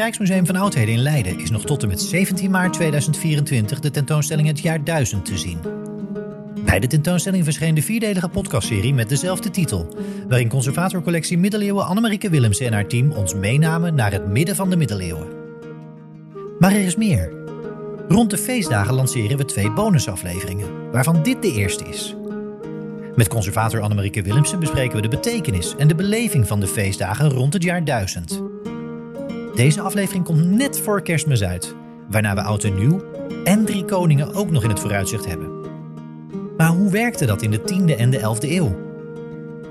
Rijksmuseum van Oudheden in Leiden is nog tot en met 17 maart 2024 de tentoonstelling Het Jaar 1000 te zien. Bij de tentoonstelling verscheen de vierdelige podcastserie met dezelfde titel, waarin conservatorcollectie Middeleeuwen Annemarieke Willemsen en haar team ons meenamen naar het midden van de middeleeuwen. Maar er is meer. Rond de feestdagen lanceren we twee bonusafleveringen, waarvan dit de eerste is. Met conservator Annemarieke Willemsen bespreken we de betekenis en de beleving van de feestdagen rond het jaar 1000. Deze aflevering komt net voor kerstmis uit, waarna we oud en nieuw en drie koningen ook nog in het vooruitzicht hebben. Maar hoe werkte dat in de 10e en de 11e eeuw?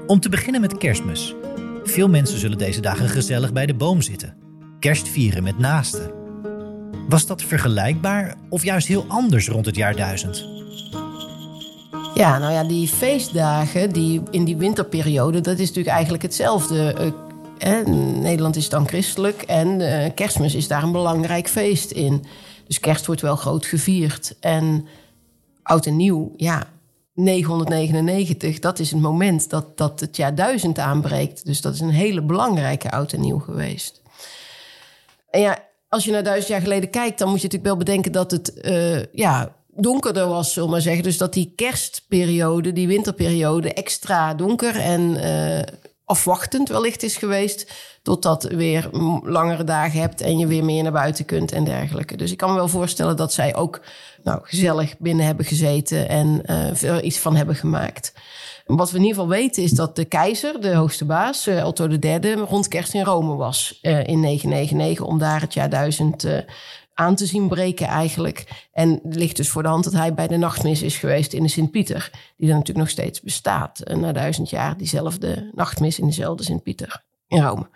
Om te beginnen met kerstmis. Veel mensen zullen deze dagen gezellig bij de boom zitten. Kerst vieren met naasten. Was dat vergelijkbaar of juist heel anders rond het jaar 1000? Ja, nou ja, die feestdagen die in die winterperiode, dat is natuurlijk eigenlijk hetzelfde. Nederland is dan christelijk en uh, kerstmis is daar een belangrijk feest in. Dus kerst wordt wel groot gevierd. En oud en nieuw, ja, 999, dat is het moment dat, dat het jaar 1000 aanbreekt. Dus dat is een hele belangrijke oud en nieuw geweest. En ja, als je naar duizend jaar geleden kijkt, dan moet je natuurlijk wel bedenken dat het uh, ja, donkerder was, zullen we maar zeggen. Dus dat die kerstperiode, die winterperiode, extra donker en uh, afwachtend wellicht is geweest. Totdat weer langere dagen hebt en je weer meer naar buiten kunt en dergelijke. Dus ik kan me wel voorstellen dat zij ook nou, gezellig binnen hebben gezeten en uh, iets van hebben gemaakt. Wat we in ieder geval weten is dat de keizer, de hoogste baas, uh, Otto III, rond kerst in Rome was uh, in 999 om daar het jaar 1000 aan te zien breken eigenlijk. En het ligt dus voor de hand dat hij bij de nachtmis is geweest in de Sint-Pieter. Die dan natuurlijk nog steeds bestaat. na duizend jaar diezelfde nachtmis in dezelfde Sint-Pieter in Rome.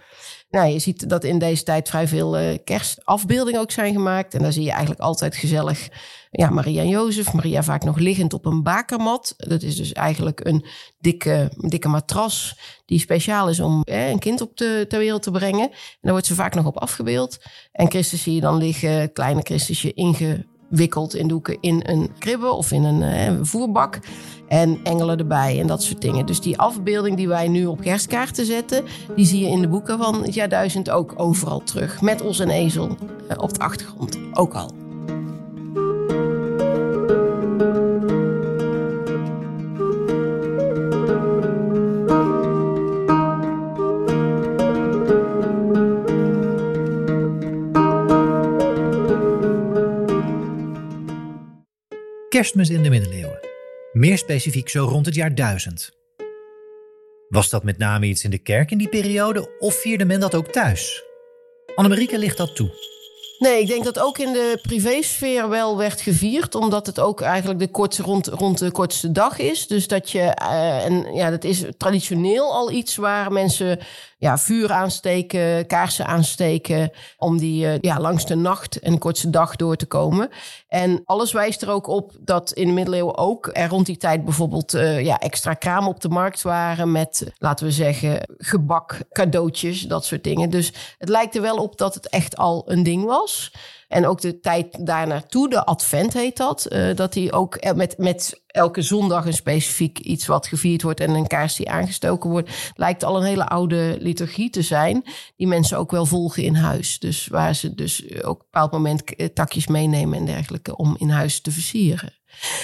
Nou, je ziet dat in deze tijd vrij veel uh, kerstafbeeldingen ook zijn gemaakt. En daar zie je eigenlijk altijd gezellig ja, Maria en Jozef. Maria vaak nog liggend op een bakermat. Dat is dus eigenlijk een dikke, dikke matras die speciaal is om een kind op de, ter wereld te brengen. En daar wordt ze vaak nog op afgebeeld. En Christus zie je dan liggen, kleine Christusje ingewikkeld in doeken in een kribbe of in een uh, voerbak. En engelen erbij en dat soort dingen. Dus die afbeelding die wij nu op kerstkaarten zetten, die zie je in de boeken van het jaar 1000 ook overal terug. Met ons en ezel uh, op de achtergrond ook al. Kerstmis in de middeleeuwen. Meer specifiek zo rond het jaar 1000. Was dat met name iets in de kerk in die periode of vierde men dat ook thuis? Annemarieke ligt dat toe. Nee, ik denk dat ook in de privésfeer wel werd gevierd, omdat het ook eigenlijk de kortste, rond, rond de kortste dag is. Dus dat je, uh, en ja, dat is traditioneel al iets waar mensen ja, vuur aansteken, kaarsen aansteken, om die uh, ja, langs de nacht en de kortste dag door te komen. En alles wijst er ook op dat in de middeleeuwen ook er rond die tijd bijvoorbeeld uh, ja, extra kramen op de markt waren met, laten we zeggen, gebak, cadeautjes, dat soort dingen. Dus het lijkt er wel op dat het echt al een ding was. En ook de tijd daarnaartoe, de advent heet dat. Uh, dat die ook met, met elke zondag een specifiek iets wat gevierd wordt en een kaars die aangestoken wordt, lijkt al een hele oude liturgie te zijn. Die mensen ook wel volgen in huis. Dus waar ze dus ook op een bepaald moment eh, takjes meenemen en dergelijke om in huis te versieren.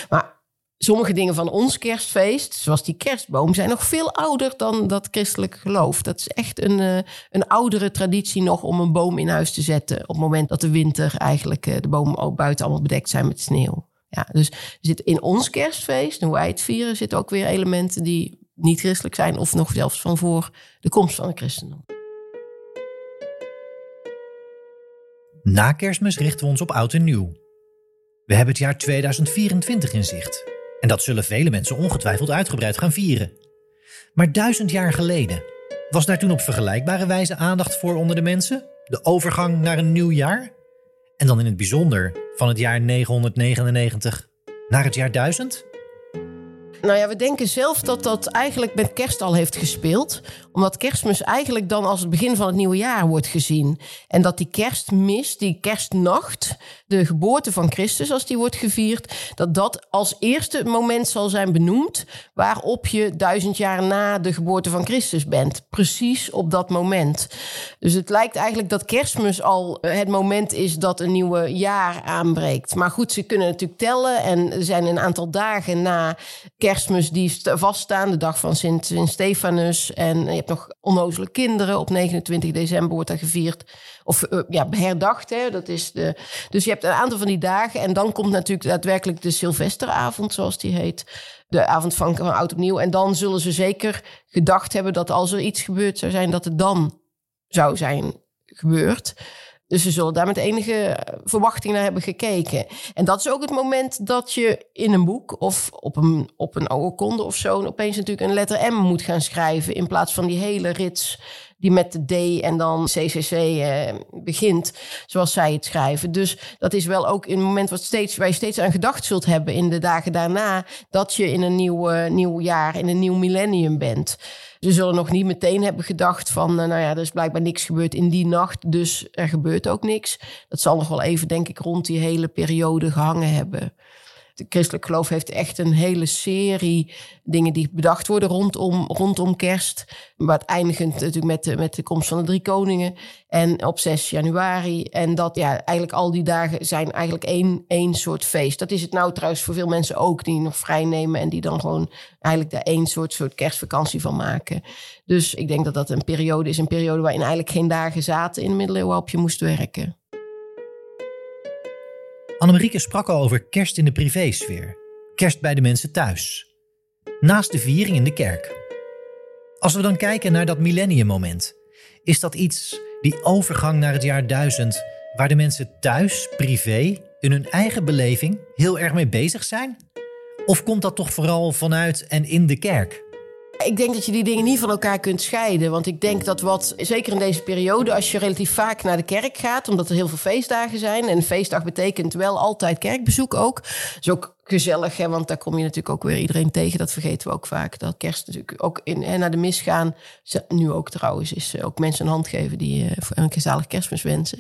Maar sommige dingen van ons kerstfeest, zoals die kerstboom, zijn nog veel ouder dan dat christelijk geloof. Dat is echt een, uh, een oudere traditie nog om een boom in huis te zetten. op het moment dat de winter eigenlijk uh, de bomen ook buiten allemaal bedekt zijn met sneeuw. Ja, dus zit in ons kerstfeest, hoe wij het vieren, zitten ook weer elementen die niet christelijk zijn of nog zelfs van voor de komst van het christendom. Na kerstmis richten we ons op oud en nieuw. We hebben het jaar 2024 in zicht. En dat zullen vele mensen ongetwijfeld uitgebreid gaan vieren. Maar duizend jaar geleden, was daar toen op vergelijkbare wijze aandacht voor onder de mensen? De overgang naar een nieuw jaar? En dan in het bijzonder van het jaar 999 naar het jaar 1000? Nou ja, we denken zelf dat dat eigenlijk met kerst al heeft gespeeld. Omdat kerstmis eigenlijk dan als het begin van het nieuwe jaar wordt gezien. En dat die kerstmis, die kerstnacht, de geboorte van Christus, als die wordt gevierd, dat dat als eerste moment zal zijn benoemd waarop je duizend jaar na de geboorte van Christus bent. Precies op dat moment. Dus het lijkt eigenlijk dat kerstmis al het moment is dat een nieuwe jaar aanbreekt. Maar goed, ze kunnen natuurlijk tellen en er zijn een aantal dagen na kerstmis die vaststaan. De dag van Sint, Sint Stefanus. En je hebt nog onnozele kinderen. Op 29 december wordt dat gevierd. Of uh, ja, herdacht. Hè? Dat is de, dus je hebt een aantal van die dagen. En dan komt natuurlijk daadwerkelijk de Sylvesteravond, zoals die heet. De avond van, van Oud Opnieuw. En dan zullen ze zeker gedacht hebben dat als er iets gebeurd zou zijn, dat het dan zou zijn gebeurd. Dus ze zullen daar met enige verwachting naar hebben gekeken. En dat is ook het moment dat je in een boek of op een, op een oorkonde of zo... opeens natuurlijk een letter M moet gaan schrijven... in plaats van die hele rits die met de D en dan CCC eh, begint, zoals zij het schrijven. Dus dat is wel ook het moment wat steeds, waar je steeds aan gedacht zult hebben in de dagen daarna, dat je in een nieuw, nieuw jaar, in een nieuw millennium bent. Ze zullen nog niet meteen hebben gedacht van, uh, nou ja, er is blijkbaar niks gebeurd in die nacht, dus er gebeurt ook niks. Dat zal nog wel even, denk ik, rond die hele periode gehangen hebben de christelijk geloof heeft echt een hele serie dingen die bedacht worden rondom, rondom kerst. Maar het eindigend natuurlijk met de, met de komst van de drie koningen. En op 6 januari. En dat ja, eigenlijk al die dagen zijn eigenlijk één, één soort feest. Dat is het nou trouwens voor veel mensen ook die nog vrij nemen. En die dan gewoon eigenlijk daar één soort, soort kerstvakantie van maken. Dus ik denk dat dat een periode is. Een periode waarin eigenlijk geen dagen zaten in de middeleeuwen waarop je moest werken. Annemarieke sprak al over kerst in de privésfeer. Kerst bij de mensen thuis. Naast de viering in de kerk. Als we dan kijken naar dat millenniummoment, is dat iets, die overgang naar het jaar duizend, waar de mensen thuis, privé, in hun eigen beleving heel erg mee bezig zijn? Of komt dat toch vooral vanuit en in de kerk? Ik denk dat je die dingen niet van elkaar kunt scheiden. Want ik denk dat wat, zeker in deze periode, als je relatief vaak naar de kerk gaat, omdat er heel veel feestdagen zijn. En feestdag betekent wel altijd kerkbezoek ook. Dus ook gezellig, hè, want daar kom je natuurlijk ook weer iedereen tegen. Dat vergeten we ook vaak. Dat kerst natuurlijk ook in, hè, naar de mis gaan. Nu ook trouwens, is eh, ook mensen een hand geven die uh, een gezellig kerstmis wensen.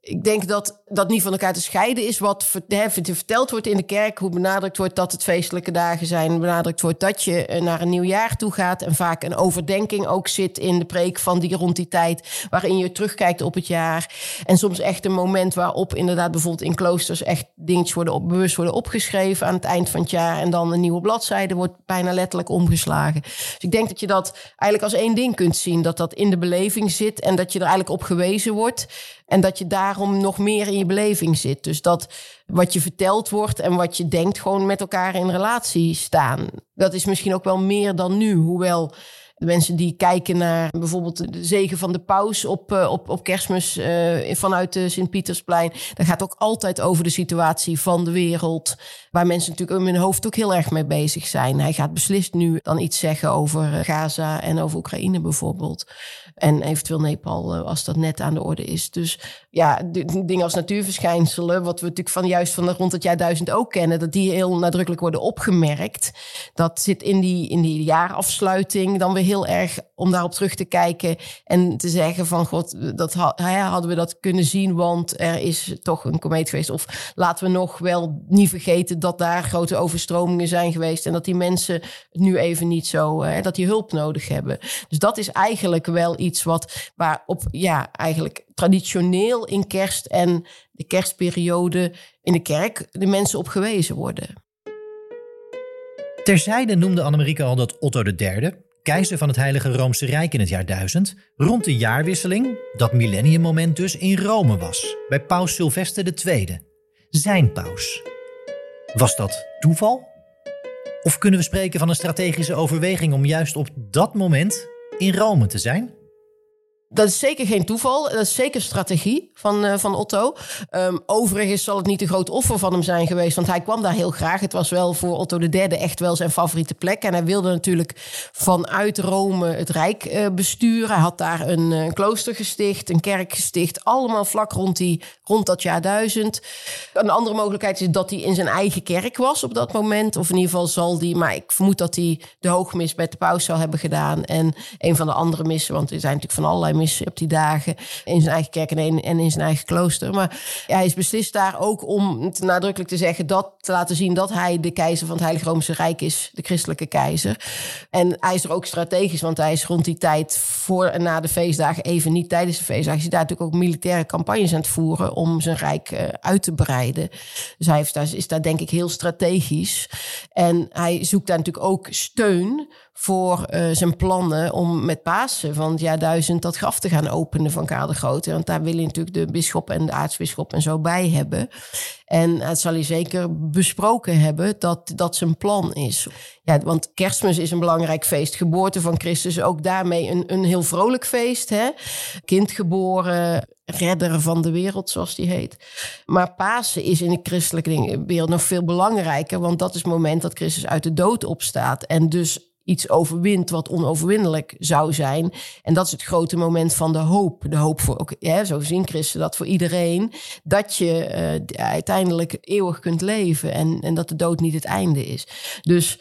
Ik denk dat dat niet van elkaar te scheiden is. Wat verteld wordt in de kerk, hoe benadrukt wordt dat het feestelijke dagen zijn. Benadrukt wordt dat je eh, naar een nieuw jaar toe gaat. En vaak een overdenking ook zit in de preek van die rond die tijd. Waarin je terugkijkt op het jaar. En soms echt een moment waarop inderdaad bijvoorbeeld in kloosters echt dingetjes worden op, bewust worden opgeschreven aan het eind van het jaar. En dan een nieuwe bladzijde wordt bijna letterlijk omgeslagen. Dus ik denk dat je dat eigenlijk als één ding kunt zien. Dat dat in de beleving zit en dat je er eigenlijk op gewezen wordt. En dat je daarom nog meer in je beleving zit. Dus dat wat je verteld wordt en wat je denkt gewoon met elkaar in relatie staan. Dat is misschien ook wel meer dan nu. Hoewel de mensen die kijken naar bijvoorbeeld de zegen van de paus op, uh, op, op kerstmis uh, vanuit de Sint-Pietersplein. Dat gaat ook altijd over de situatie van de wereld. Waar mensen natuurlijk in hun hoofd ook heel erg mee bezig zijn. Hij gaat beslist nu dan iets zeggen over eh, Gaza en over Oekraïne bijvoorbeeld. En eventueel Nepal, als dat net aan de orde is. Dus ja, dingen als natuurverschijnselen, wat we natuurlijk van juist van rond het jaar duizend ook kennen, dat die heel nadrukkelijk worden opgemerkt. Dat zit in die, in die jaarafsluiting dan weer heel erg om daarop terug te kijken en te zeggen van god, dat hadden we dat kunnen zien, want er is toch een komeet geweest. Of laten we nog wel niet vergeten dat daar grote overstromingen zijn geweest en dat die mensen nu even niet zo, hè, dat die hulp nodig hebben. Dus dat is eigenlijk wel iets wat waarop ja, eigenlijk traditioneel in kerst en de kerstperiode in de kerk de mensen op gewezen worden. Terzijde noemde Annemarieke al dat Otto III, keizer van het Heilige Roomse Rijk in het jaar 1000, rond de jaarwisseling, dat millenniummoment dus, in Rome was, bij paus Sylvester II. Zijn paus. Was dat toeval? Of kunnen we spreken van een strategische overweging om juist op dat moment in Rome te zijn? Dat is zeker geen toeval. Dat is zeker strategie van, uh, van Otto. Um, overigens zal het niet een groot offer van hem zijn geweest. Want hij kwam daar heel graag. Het was wel voor Otto III echt wel zijn favoriete plek. En hij wilde natuurlijk vanuit Rome het Rijk uh, besturen. Hij had daar een, een, klooster gesticht, een kerk gesticht. Allemaal vlak rond, die, rond dat jaar duizend. Een andere mogelijkheid is dat hij in zijn eigen kerk was op dat moment. Of in ieder geval zal die. Maar ik vermoed dat hij de hoogmis met de paus zou hebben gedaan. En een van de andere missen. Want er zijn natuurlijk van allerlei op die dagen. In zijn eigen kerk en in zijn eigen klooster. Maar hij is beslist daar ook om te nadrukkelijk te zeggen dat te laten zien dat hij de keizer van het Heilige Roomse Rijk is, de christelijke keizer. En hij is er ook strategisch, want hij is rond die tijd voor en na de feestdagen, even niet tijdens de feestdagen, is daar natuurlijk ook militaire campagnes aan het voeren om zijn rijk uh, uit te breiden. Dus hij heeft daar, is daar denk ik heel strategisch. En hij zoekt daar natuurlijk ook steun voor uh, zijn plannen om met Pasen van het jaar duizend dat graf te gaan openen van Karel de Grote. Want daar wil hij natuurlijk de bisschop en de aartsbisschop en zo bij hebben. En het zal hij zeker besproken hebben dat dat zijn plan is. Ja, want kerstmis is een belangrijk feest. Geboorte van Christus, ook daarmee een, een heel vrolijk feest. Hè? Kind geboren, redder van de wereld, zoals die heet. Maar Pasen is in de christelijke wereld nog veel belangrijker. Want dat is het moment dat Christus uit de dood opstaat. En dus iets overwint wat onoverwinnelijk zou zijn. En dat is het grote moment van de hoop. De hoop voor, ook, ja, zo zien christen dat voor iedereen, dat je uh, uiteindelijk eeuwig kunt leven en, en dat de dood niet het einde is. Dus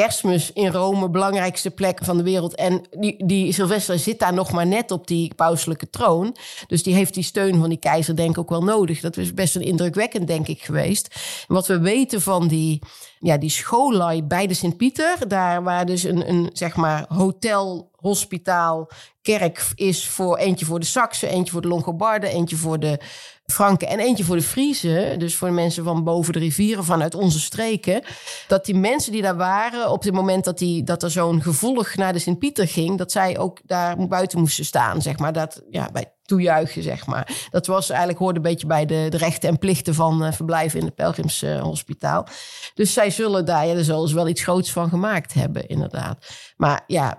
kerstmis in Rome, belangrijkste plek van de wereld. En die, die Sylvester zit daar nog maar net op die pauselijke troon. Dus die heeft die steun van die keizer denk ik ook wel nodig. Dat is best een indrukwekkend, denk ik, geweest. Wat we weten van die, ja, die schoolai bij de Sint-Pieter... daar waar dus een, een zeg maar hotel, hospitaal, kerk is voor eentje voor de Saksen, eentje voor de Longobarden, eentje voor de Franken en eentje voor de Friese, dus voor de mensen van boven de rivieren, vanuit onze streken, dat die mensen die daar waren, op het moment dat, die, dat er zo'n gevolg naar de Sint-Pieter ging, dat zij ook daar buiten moesten staan, zeg maar, dat, ja, bij toejuichen, zeg maar. Dat was eigenlijk, hoorde een beetje bij de, de rechten en plichten van uh, verblijven in het pelgrimshospitaal. dus zij zullen daar, ja, er zullen ze wel iets groots van gemaakt hebben, inderdaad. Maar ja,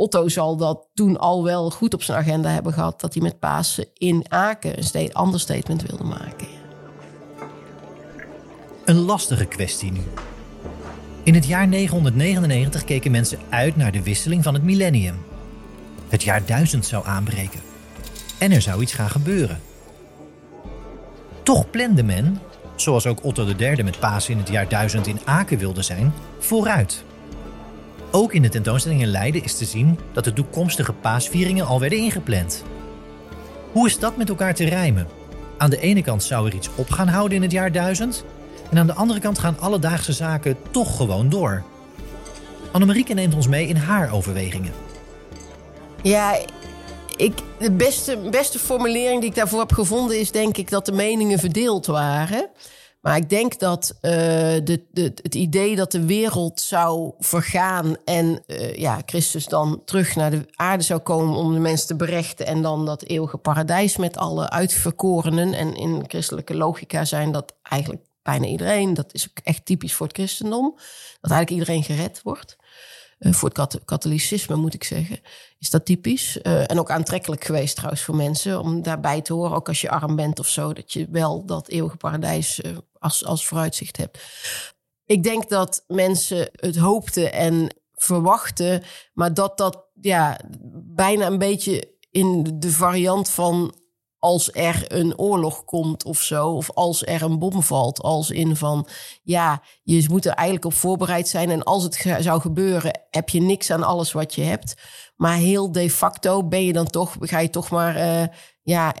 Otto zal dat toen al wel goed op zijn agenda hebben gehad... dat hij met Pasen in Aken een ander statement wilde maken. Een lastige kwestie nu. In het jaar 999 keken mensen uit naar de wisseling van het millennium. Het jaar 1000 zou aanbreken. En er zou iets gaan gebeuren. Toch plande men, zoals ook Otto III met Pasen in het jaar 1000 in Aken wilde zijn, vooruit. Ook in de tentoonstelling in Leiden is te zien dat de toekomstige paasvieringen al werden ingepland. Hoe is dat met elkaar te rijmen? Aan de ene kant zou er iets op gaan houden in het jaar 1000 en aan de andere kant gaan alledaagse zaken toch gewoon door. Annemarieke neemt ons mee in haar overwegingen. Ja, ik, de beste, beste formulering die ik daarvoor heb gevonden is denk ik dat de meningen verdeeld waren. Maar ik denk dat uh, de, het idee dat de wereld zou vergaan en uh, ja, Christus dan terug naar de aarde zou komen om de mensen te berechten en dan dat eeuwige paradijs met alle uitverkorenen. En in christelijke logica zijn dat eigenlijk bijna iedereen. Dat is ook echt typisch voor het christendom. Dat eigenlijk iedereen gered wordt. Uh, voor het katholicisme moet ik zeggen, is dat typisch. Uh, en ook aantrekkelijk geweest trouwens voor mensen om daarbij te horen, ook als je arm bent of zo, dat je wel dat eeuwige paradijs uh, als, als vooruitzicht hebt. Ik denk dat mensen het hoopten en verwachten, maar dat dat ja, bijna een beetje in de variant van als er een oorlog komt of zo, of als er een bom valt, als in van ja, je moet er eigenlijk op voorbereid zijn en als het zou gebeuren, heb je niks aan alles wat je hebt. Maar heel de facto ben je dan toch, ga je toch maar uh, ja,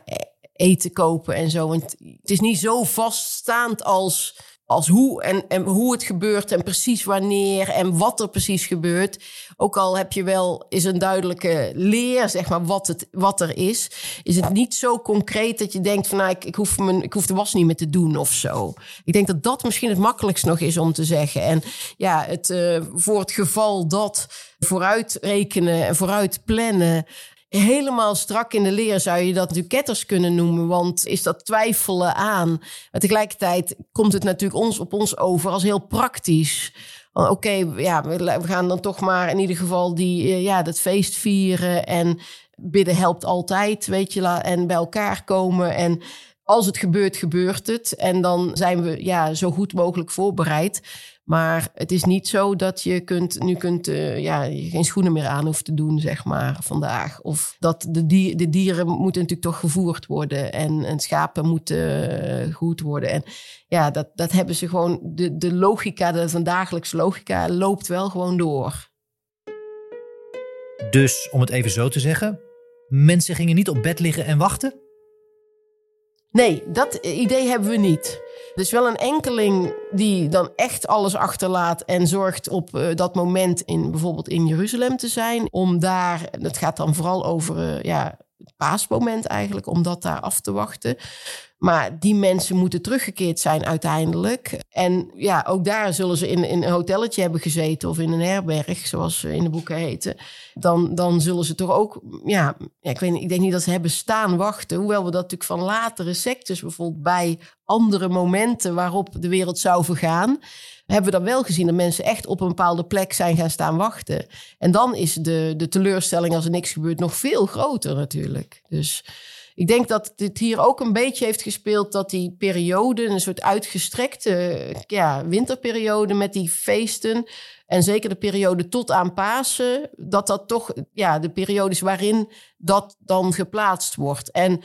eten kopen en zo. Want het is niet zo vaststaand als, als hoe en, en hoe het gebeurt en precies wanneer en wat er precies gebeurt. Ook al heb je wel is een duidelijke leer, zeg maar, wat, het, wat er is, is het niet zo concreet dat je denkt van nou, ik, ik, hoef mijn, ik hoef de was niet meer te doen of zo. Ik denk dat dat misschien het makkelijkst nog is om te zeggen. En ja, het, uh, voor het geval dat vooruit rekenen en vooruit plannen helemaal strak in de leer zou je dat natuurlijk ketters kunnen noemen. Want is dat twijfelen aan. Maar tegelijkertijd komt het natuurlijk ons, op ons over als heel praktisch. Oké, ja, we gaan dan toch maar in ieder geval die, eh, ja, dat feest vieren. En bidden helpt altijd, weet je, en bij elkaar komen. En als het gebeurt, gebeurt het. En dan zijn we ja, zo goed mogelijk voorbereid. Maar het is niet zo dat je kunt, nu kunt, uh, ja, je geen schoenen meer aan hoeft te doen, zeg maar, vandaag. Of dat de, dier, de dieren moeten natuurlijk toch gevoerd worden. En, en schapen moeten uh, goed worden. En ja, dat, dat hebben ze gewoon, de, de logica, de van dagelijkse logica, loopt wel gewoon door. Dus, om het even zo te zeggen, mensen gingen niet op bed liggen en wachten? Nee, dat idee hebben we niet. Dus wel een enkeling die dan echt alles achterlaat en zorgt op uh, dat moment in bijvoorbeeld in Jeruzalem te zijn. Om daar, het gaat dan vooral over uh, ja, paasmoment eigenlijk, om dat daar af te wachten. Maar die mensen moeten teruggekeerd zijn uiteindelijk. En ja, ook daar zullen ze in, in een hotelletje hebben gezeten of in een herberg, zoals ze in de boeken heten. Dan, dan zullen ze toch ook, ja, ik, weet, ik denk niet dat ze hebben staan wachten. Hoewel we dat natuurlijk van latere sectes, bijvoorbeeld bij andere momenten waarop de wereld zou vergaan, hebben we dan wel gezien dat mensen echt op een bepaalde plek zijn gaan staan wachten. En dan is de, de teleurstelling als er niks gebeurt nog veel groter natuurlijk. Dus ik denk dat dit hier ook een beetje heeft gespeeld dat die periode, een soort uitgestrekte ja, winterperiode met die feesten. En zeker de periode tot aan Pasen, dat dat toch ja, de periodes waarin dat dan geplaatst wordt. En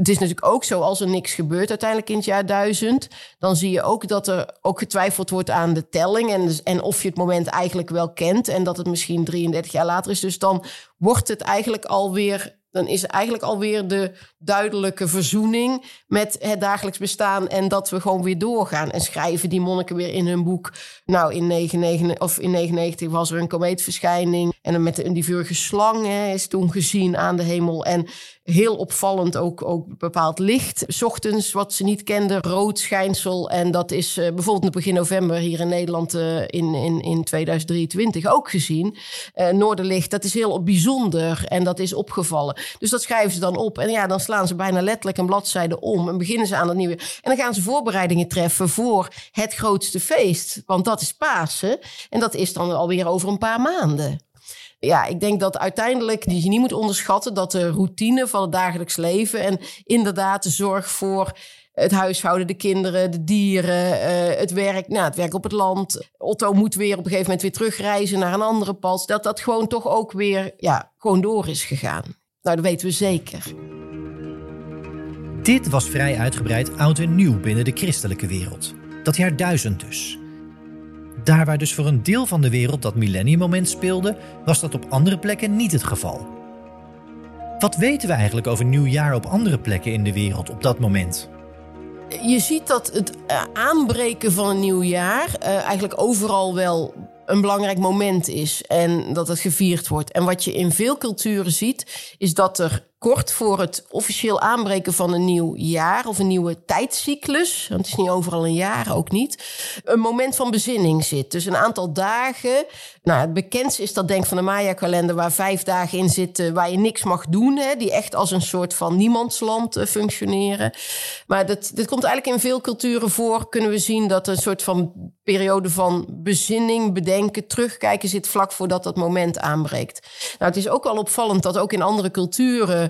het is natuurlijk ook zo, als er niks gebeurt uiteindelijk in het jaar duizend, dan zie je ook dat er ook getwijfeld wordt aan de telling en, en of je het moment eigenlijk wel kent en dat het misschien 33 jaar later is. Dus dan wordt het eigenlijk alweer dan is eigenlijk alweer de duidelijke verzoening met het dagelijks bestaan en dat we gewoon weer doorgaan. En schrijven die monniken weer in hun boek. Nou, in 99, of in 99 was er een komeetverschijning en met die vuurige slang is toen gezien aan de hemel. En heel opvallend ook, ook bepaald licht. S ochtends, wat ze niet kenden, rood schijnsel. En dat is uh, bijvoorbeeld begin november hier in Nederland uh, in, in, in 2023 ook gezien. Uh, Noorderlicht, dat is heel bijzonder en dat is opgevallen. Dus dat schrijven ze dan op. En ja, dan slaan ze bijna letterlijk een bladzijde om en beginnen ze aan het nieuwe. En dan gaan ze voorbereidingen treffen voor het grootste feest. Want dat is Pasen. En dat is dan alweer over een paar maanden ja, ik denk dat uiteindelijk die je niet moet onderschatten dat de routine van het dagelijks leven en inderdaad de zorg voor het huishouden, de kinderen, de dieren, uh, het werk, nou, het werk op het land. Otto moet weer op een gegeven moment weer terugreizen naar een andere pas. Dat dat gewoon toch ook weer, ja, gewoon door is gegaan. Nou, dat weten we zeker. Dit was vrij uitgebreid oud en nieuw binnen de christelijke wereld. Dat jaar duizend dus. Daar waar dus voor een deel van de wereld dat millenniummoment speelde, was dat op andere plekken niet het geval. Wat weten we eigenlijk over nieuwjaar op andere plekken in de wereld op dat moment? Je ziet dat het eh, aanbreken van een nieuw jaar uh, eigenlijk overal wel een belangrijk moment is en dat het gevierd wordt. En wat je in veel culturen ziet, is dat er kort voor het officieel aanbreken van een nieuw jaar of een nieuwe tijdcyclus, want het is niet overal een jaar, ook niet, een moment van bezinning zit. Dus een aantal dagen. Nou, het bekendste is dat denk van de Maya-kalender, waar vijf dagen in zitten waar je niks mag doen, hè, die echt als een soort van niemandsland uh, functioneren. Maar dat, dit komt eigenlijk in veel culturen voor, kunnen we zien dat een soort van periode van bezinning, bedenken, terugkijken zit vlak voordat dat moment aanbreekt. Nou, het is ook wel opvallend dat ook in andere culturen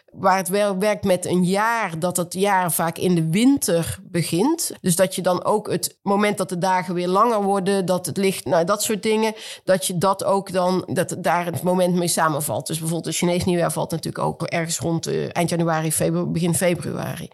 waar het werkt met een jaar, dat het jaar vaak in de winter begint. Dus dat je dan ook het moment dat de dagen weer langer worden, dat het licht, nou dat soort dingen, dat je dat ook dan, dat daar het moment mee samenvalt. Dus bijvoorbeeld de Chinees nieuwjaar valt natuurlijk ook ergens rond uh, eind januari, begin februari.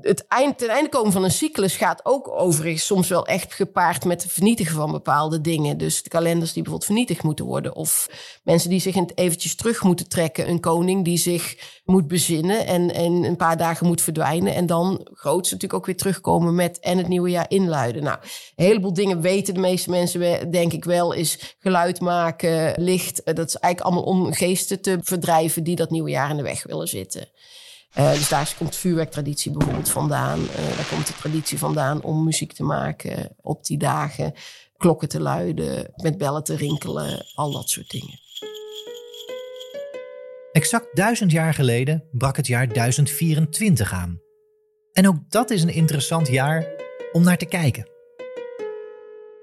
Het eind, ten einde komen van een cyclus gaat ook overigens soms wel echt gepaard met het vernietigen van bepaalde dingen. Dus de kalenders die bijvoorbeeld vernietigd moeten worden, of mensen die zich eventjes terug moeten trekken, een koning die zich moet bezinnen en, en een paar dagen moet verdwijnen. En dan groots natuurlijk ook weer terugkomen met en het nieuwe jaar inluiden. Nou, een heleboel dingen weten de meeste mensen, denk ik wel, is geluid maken, licht. Dat is eigenlijk allemaal om geesten te verdrijven die dat nieuwe jaar in de weg willen zitten. Uh, dus daar komt vuurwerktraditie bijvoorbeeld vandaan. Uh, daar komt de traditie vandaan om muziek te maken op die dagen. Klokken te luiden, met bellen te rinkelen, al dat soort dingen. Exact duizend jaar geleden brak het jaar 1024 aan. En ook dat is een interessant jaar om naar te kijken.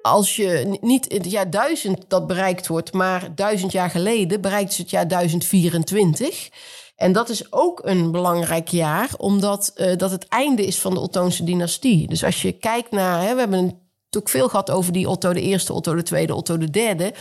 als je niet in het jaar 1000 dat bereikt wordt, maar duizend jaar geleden bereikt ze het jaar 1024. En dat is ook een belangrijk jaar, omdat uh, dat het einde is van de Ottoonse dynastie. Dus als je kijkt naar, hè, we hebben een ook veel gehad over die Otto de Eerste, Otto de Tweede, Otto de Derde. En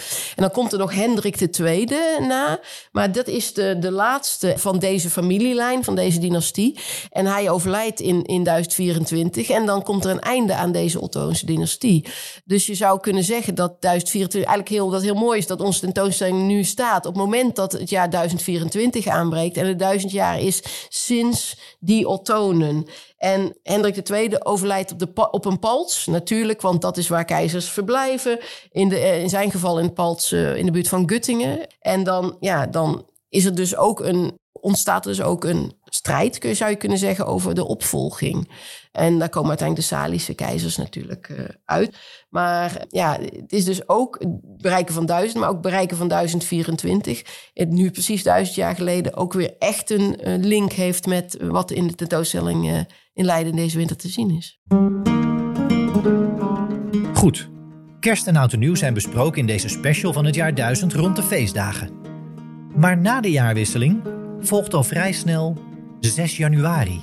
dan komt er nog Hendrik de Tweede na. Maar dat is de, de laatste van deze familielijn, van deze dynastie. En hij overlijdt in, in 1024. En dan komt er een einde aan deze Ottoonse dynastie. Dus je zou kunnen zeggen dat 1024 eigenlijk heel, dat heel mooi is dat onze tentoonstelling nu staat. Op het moment dat het jaar 1024 aanbreekt. En het duizend jaar is sinds die Ottonen. En Hendrik II overlijdt op, de, op een palts, natuurlijk, want dat is waar keizers verblijven. In, de, eh, in zijn geval in, palts, uh, in de buurt van Guttingen. En dan, ja, dan is er dus ook een, ontstaat dus ook een strijd, zou je kunnen zeggen, over de opvolging. En daar komen uiteindelijk de Salische keizers natuurlijk uh, uit. Maar ja, het is dus ook het bereiken van duizend, maar ook bereiken van 1024. Het nu precies duizend jaar geleden ook weer echt een link heeft met wat in de tentoonstelling in Leiden deze winter te zien is. Goed. Kerst en Oud en Nieuw zijn besproken in deze special van het jaar 1000 rond de feestdagen. Maar na de jaarwisseling volgt al vrij snel 6 januari.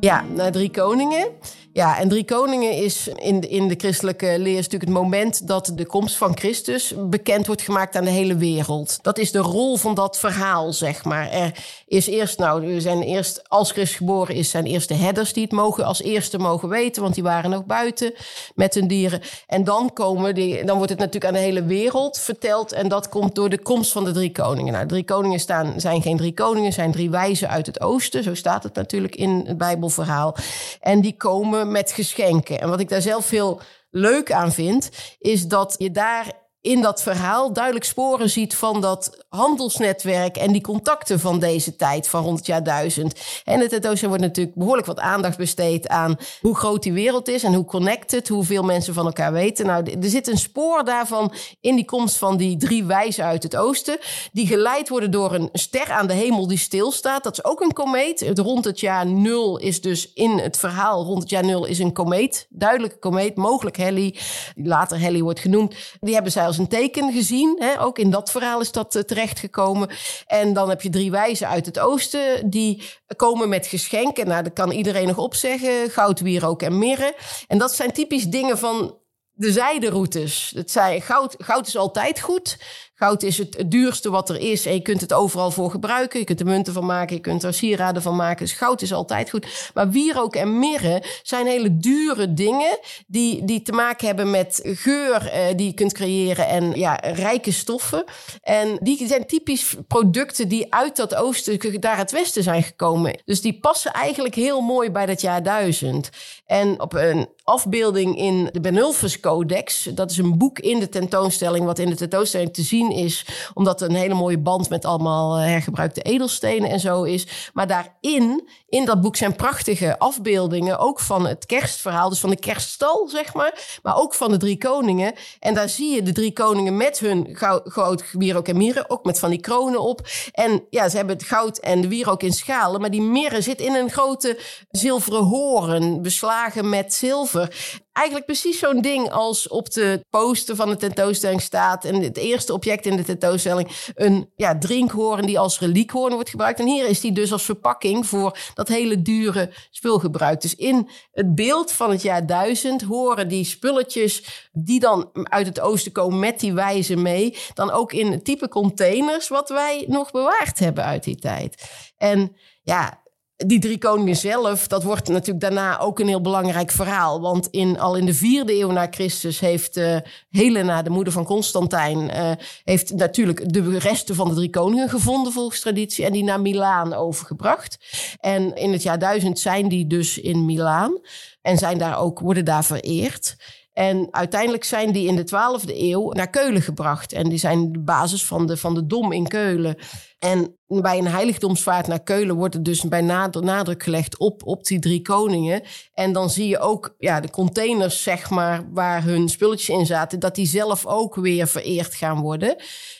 Ja, na Drie Koningen. Ja, en Drie Koningen is in de, in de christelijke leer natuurlijk het moment dat de komst van Christus bekend wordt gemaakt aan de hele wereld. Dat is de rol van dat verhaal, zeg maar. Er is eerst, nou, zijn eerst, als Christus geboren is, zijn eerst de herders die het mogen, als eerste mogen weten, want die waren nog buiten met hun dieren. En dan komen die, dan wordt het natuurlijk aan de hele wereld verteld en dat komt door de komst van de drie koningen. Nou, drie koningen staan, zijn geen drie koningen, zijn drie wijzen uit het oosten. Zo staat het natuurlijk in het Bijbelverhaal. En die komen met geschenken. En wat ik daar zelf veel leuk aan vind, is dat je daar in dat verhaal duidelijk sporen ziet van dat handelsnetwerk en die contacten van deze tijd van rond het jaar 1000. En het tentoonstelling wordt natuurlijk behoorlijk wat aandacht besteed aan hoe groot die wereld is en hoe connected, hoeveel mensen van elkaar weten. Nou, er zit een spoor daarvan in die komst van die drie wijzen uit het oosten, die geleid worden door een ster aan de hemel die stilstaat. Dat is ook een komeet. Het rond het jaar nul is dus in het verhaal rond het jaar nul is een komeet, duidelijke komeet, mogelijk die later Halley wordt genoemd. Die hebben zij als een teken gezien. Hè? Ook in dat verhaal is dat uh, terechtgekomen. En dan heb je drie wijzen uit het oosten die komen met geschenken. Nou, dat kan iedereen nog opzeggen. Goud, wierook en mirre. En dat zijn typisch dingen van de zijderoutes. Het zijn, goud, goud is altijd goed. Goud is het, duurste wat er is en je kunt het overal voor gebruiken. Je kunt er munten van maken, je kunt er sieraden van maken. Dus goud is altijd goed. Maar wierook en mirre zijn hele dure dingen die, die te maken hebben met geur eh, die je kunt creëren en ja, rijke stoffen. En die zijn typisch producten die uit dat oosten naar het westen zijn gekomen. Dus die passen eigenlijk heel mooi bij dat jaar duizend. En op een afbeelding in de Benulfus Codex, dat is een boek in de tentoonstelling, wat in de tentoonstelling te zien is, omdat er een hele mooie band met allemaal eh, hergebruikte edelstenen en zo is. Maar daarin, in dat boek, zijn prachtige afbeeldingen, ook van het kerstverhaal, dus van de kerststal, zeg maar, maar ook van de drie koningen. En daar zie je de drie koningen met hun goud, wierook en mieren, ook met van die kronen op. En ja, ze hebben het goud en de wierook in schalen, maar die mirre zit in een grote zilveren horen, beslagen met zilver eigenlijk precies zo'n ding als op de poster van de tentoonstelling staat. En het eerste object in de tentoonstelling, een ja, drinkhoorn die als reliekhoorn wordt gebruikt. En hier is die dus als verpakking voor dat hele dure spul gebruikt. Dus in het beeld van het jaar 1000 horen die spulletjes die dan uit het oosten komen met die wijze mee. Dan ook in type containers wat wij nog bewaard hebben uit die tijd. En ja, die drie koningen zelf, dat wordt natuurlijk daarna ook een heel belangrijk verhaal. Want in, al in de vierde eeuw na Christus heeft uh, Helena, de moeder van Constantijn, uh, heeft natuurlijk de resten van de drie koningen gevonden volgens traditie en die naar Milaan overgebracht. En in het jaar 1000 zijn die dus in Milaan en zijn daar ook, worden daar vereerd. En uiteindelijk zijn die in de 12e eeuw naar Keulen gebracht. En die zijn de basis van de, van de Dom in Keulen. En bij een heiligdomsvaart naar Keulen wordt er dus bij nadruk gelegd op, op die drie koningen. En dan zie je ook ja, de containers, zeg maar, waar hun spulletjes in zaten, dat die zelf ook weer vereerd gaan worden.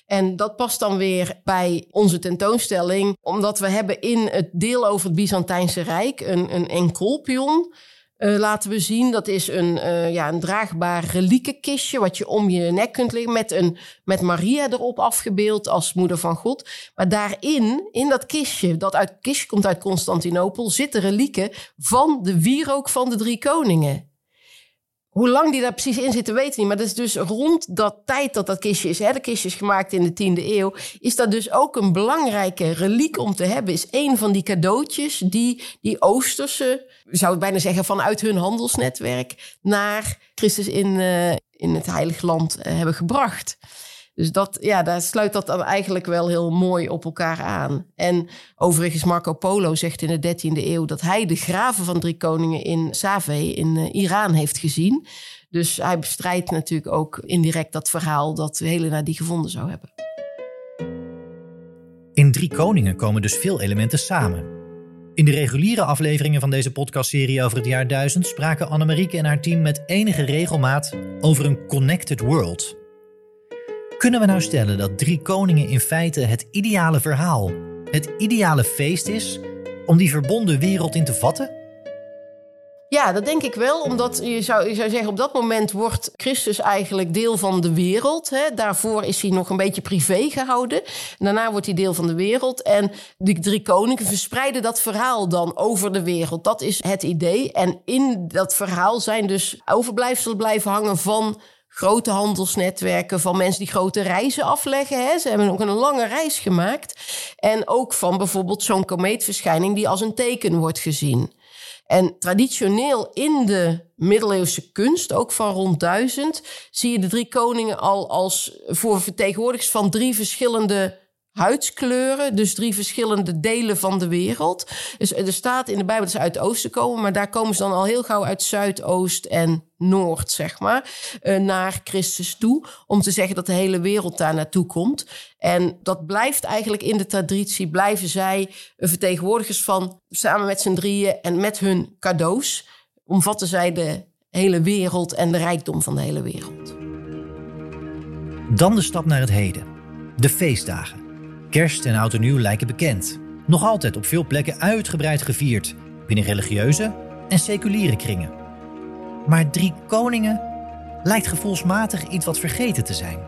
En dat past dan weer bij onze tentoonstelling, omdat we hebben in het deel over het Byzantijnse Rijk een, een enkolpion uh, laten we zien. Dat is een, uh, ja, een draagbaar reliekenkistje wat je om je nek kunt leggen met, een, met Maria erop afgebeeld als moeder van God. Maar daarin, in dat kistje, dat uit, kistje komt uit Constantinopel, zitten relieken van de wierook van de drie koningen. Hoe lang die daar precies in zitten, weten we niet. Maar dat is dus rond dat tijd dat dat kistje is, hè, de kistje is gemaakt in de 10e eeuw, is dat dus ook een belangrijke reliek om te hebben. Is een van die cadeautjes die die Oosterse, zou ik bijna zeggen, vanuit hun handelsnetwerk naar Christus in, uh, in het Heilige Land uh, hebben gebracht. Dus dat, ja, daar sluit dat dan eigenlijk wel heel mooi op elkaar aan. En overigens, Marco Polo zegt in de 13e eeuw dat hij de graven van drie koningen in Save in uh, Iran heeft gezien. Dus hij bestrijdt natuurlijk ook indirect dat verhaal dat Helena die gevonden zou hebben. In Drie Koningen komen dus veel elementen samen. In de reguliere afleveringen van deze podcastserie over het jaar 1000 spraken Annemarieke en haar team met enige regelmaat over een connected world. Kunnen we nou stellen dat Drie Koningen in feite het ideale verhaal, het ideale feest is om die verbonden wereld in te vatten? Ja, dat denk ik wel. Omdat je zou, je zou zeggen, op dat moment wordt Christus eigenlijk deel van de wereld. Hè. Daarvoor is hij nog een beetje privé gehouden. Daarna wordt hij deel van de wereld. En de drie koningen verspreiden dat verhaal dan over de wereld. Dat is het idee. En in dat verhaal zijn dus overblijfselen blijven hangen van grote handelsnetwerken van mensen die grote reizen afleggen. Hè. Ze hebben ook een lange reis gemaakt. En ook van bijvoorbeeld zo'n komeetverschijning die als een teken wordt gezien. En traditioneel in de middeleeuwse kunst, ook van rond 1000, zie je de drie koningen al als voor vertegenwoordigers van drie verschillende huidskleuren, dus drie verschillende delen van de wereld. Dus er staat in de Bijbel dat ze uit het oosten komen, maar daar komen ze dan al heel gauw uit zuidoost en noord, zeg maar, uh, naar Christus toe, om te zeggen dat de hele wereld daar naartoe komt. En dat blijft eigenlijk in de traditie, blijven zij vertegenwoordigers van, samen met z'n drieën en met hun cadeaus, omvatten zij de hele wereld en de rijkdom van de hele wereld. Dan de stap naar het heden. De feestdagen. Kerst en oud en nieuw lijken bekend. Nog altijd op veel plekken uitgebreid gevierd, binnen religieuze en seculiere kringen. Maar Drie Koningen lijkt gevoelsmatig iets wat vergeten te zijn.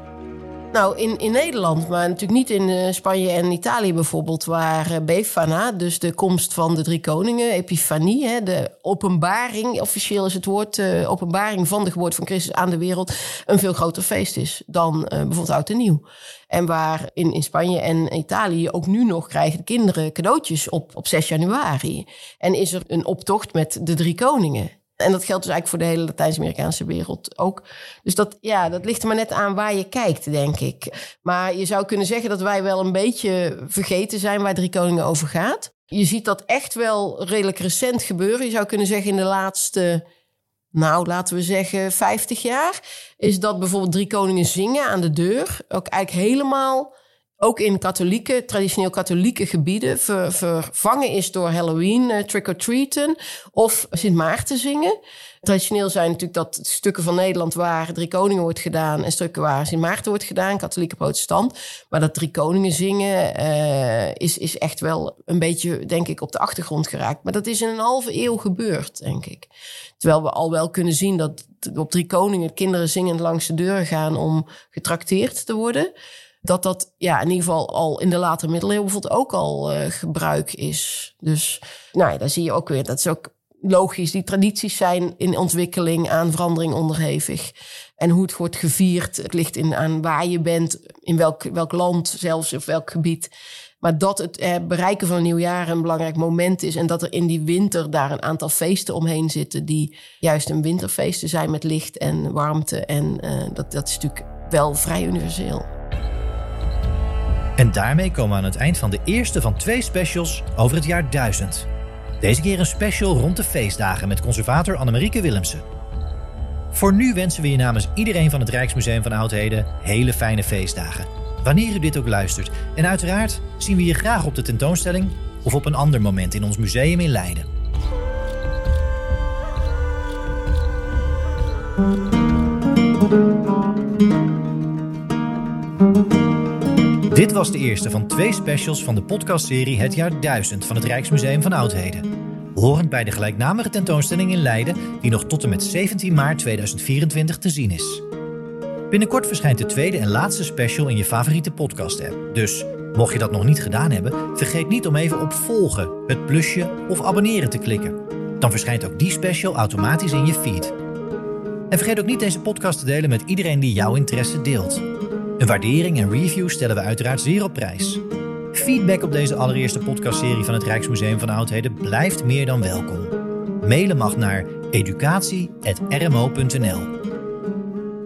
Nou, in, in Nederland, maar natuurlijk niet in uh, Spanje en Italië bijvoorbeeld, waar uh, Befana, dus de komst van de drie koningen, Epifanie, hè, de openbaring, officieel is het woord, uh, openbaring van de geboorte van Christus aan de wereld, een veel groter feest is dan bijvoorbeeld Oud en Nieuw. En waar in, in Spanje en Italië ook nu nog krijgen de kinderen cadeautjes op, op 6 januari. En is er een optocht met de drie koningen. En dat geldt dus eigenlijk voor de hele Latijns-Amerikaanse wereld ook. Dus dat, ja, dat ligt er maar net aan waar je kijkt, denk ik. Maar je zou kunnen zeggen dat wij wel een beetje vergeten zijn waar Drie Koningen over gaat. Je ziet dat echt wel redelijk recent gebeuren. Je zou kunnen zeggen in de laatste, nou laten we zeggen 50 jaar. Is dat bijvoorbeeld Drie Koningen zingen aan de deur. Ook eigenlijk helemaal ook in katholieke, traditioneel katholieke gebieden ver, vervangen is door Halloween, uh, trick-or-treaten of Sint Maarten zingen. Traditioneel zijn natuurlijk dat stukken van Nederland waar Drie Koningen wordt gedaan en stukken waar Sint Maarten wordt gedaan, katholieke protestant. Maar dat Drie Koningen zingen uh, is, is echt wel een beetje, denk ik, op de achtergrond geraakt. Maar dat is in een halve eeuw gebeurd, denk ik. Terwijl we al wel kunnen zien dat op Drie Koningen kinderen zingend langs de deur gaan om getrakteerd te worden dat dat ja, in ieder geval al in de late middeleeuwen bijvoorbeeld ook al uh, gebruik is. Dus nou ja, daar zie je ook weer, dat is ook logisch. Die tradities zijn in ontwikkeling, aan verandering onderhevig. En hoe het wordt gevierd, het ligt in, aan waar je bent, in welk, welk land zelfs, of welk gebied. Maar dat het eh, bereiken van een nieuw jaar een belangrijk moment is. En dat er in die winter daar een aantal feesten omheen zitten. die juist een winterfeesten zijn met licht en warmte. En uh, dat, dat is natuurlijk wel vrij universeel. En daarmee komen we aan het eind van de eerste van twee specials over het jaar 1000. Deze keer een special rond de feestdagen met conservator Annemarieke Willemsen. Voor nu wensen we je namens iedereen van het Rijksmuseum van Oudheden hele fijne feestdagen. Wanneer u dit ook luistert. En uiteraard zien we je graag op de tentoonstelling of op een ander moment in ons museum in Leiden. Dit was de eerste van twee specials van de podcastserie Het jaar 1000 van het Rijksmuseum van Oudheden. horend bij de gelijknamige tentoonstelling in Leiden, die nog tot en met 17 maart 2024 te zien is. Binnenkort verschijnt de tweede en laatste special in je favoriete podcast-app. Dus mocht je dat nog niet gedaan hebben, vergeet niet om even op volgen, het plusje of abonneren te klikken. Dan verschijnt ook die special automatisch in je feed. En vergeet ook niet deze podcast te delen met iedereen die jouw interesse deelt. Een waardering en review stellen we uiteraard zeer op prijs. Feedback op deze allereerste podcastserie van het Rijksmuseum van Oudheden blijft meer dan welkom. Mailen mag naar educatie.rmo.nl.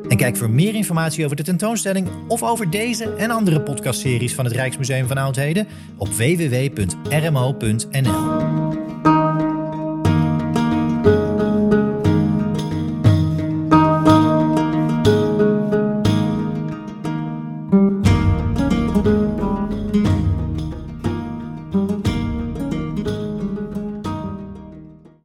En kijk voor meer informatie over de tentoonstelling of over deze en andere podcastseries van het Rijksmuseum van Oudheden op www.rmo.nl.